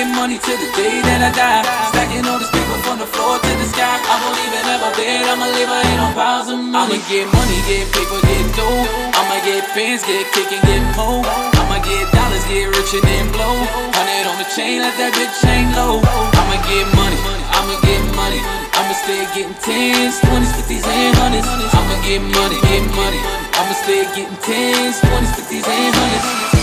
get money till the day that I die. Stacking all this paper from the floor to the sky. I won't even ever bed, I'ma live, I ain't on piles of money. I'ma get money, get paper, get dough. I'ma get pins, get kick and get more. I'ma get dollars, get rich and then blow. Hundred on the chain, let that bitch chain low. I'ma get money, I'ma get money. I'ma stay getting tens, twenties, fifties, and hundreds. I'ma get money, get money. I'ma stay getting tens, twenties, fifties, and hundreds.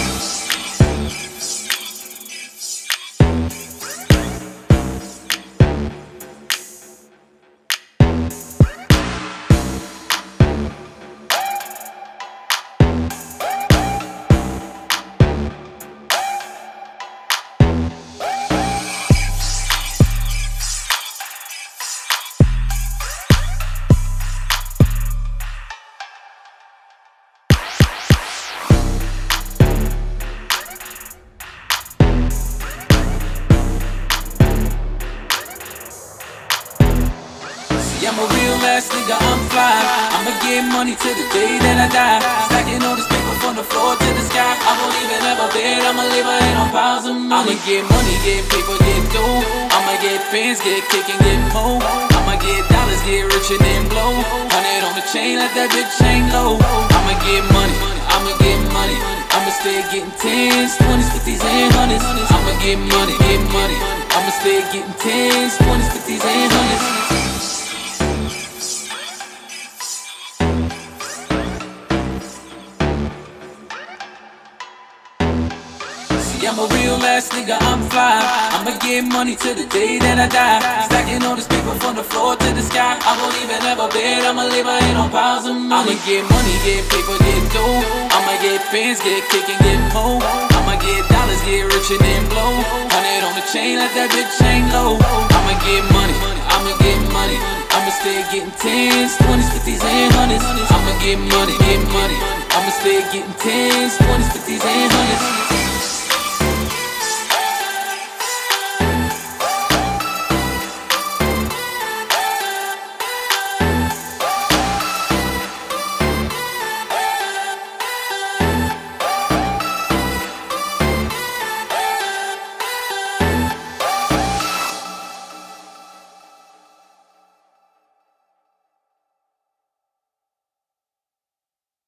I'm a real ass nigga, I'm fly. I'ma get money till the day that I die. Stacking all this paper from the floor to the sky. I won't even ever bed, I'ma live, ain't on piles of money. I'ma get money, get paper, get dough. I'ma get pins, get kick and get more. I'ma get dollars, get rich and then blow. Hundred on the chain, let that bitch chain low. I'ma get money, I'ma get money. I'ma stay getting tens, twenties, fifties, and hundreds. I'ma get money, get money. I'ma stay getting tens, twenties, fifties, and hundreds. I'm a real ass nigga, I'm fly. I'ma get money till the day that I die. Stacking all this paper from the floor to the sky. I won't even ever bed, I'ma live, I ain't on piles of money. I'ma get money, get paper, get dough. I'ma get pins, get kick and get more. I'ma get dollars, get rich and then blow. Hundred on the chain, let that bitch chain low. I'ma get money, I'ma get money. I'ma stay getting tens, twenties, fifties, and hundreds. I'ma get money, get money. I'ma stay getting tens, twenties, fifties, and hundreds.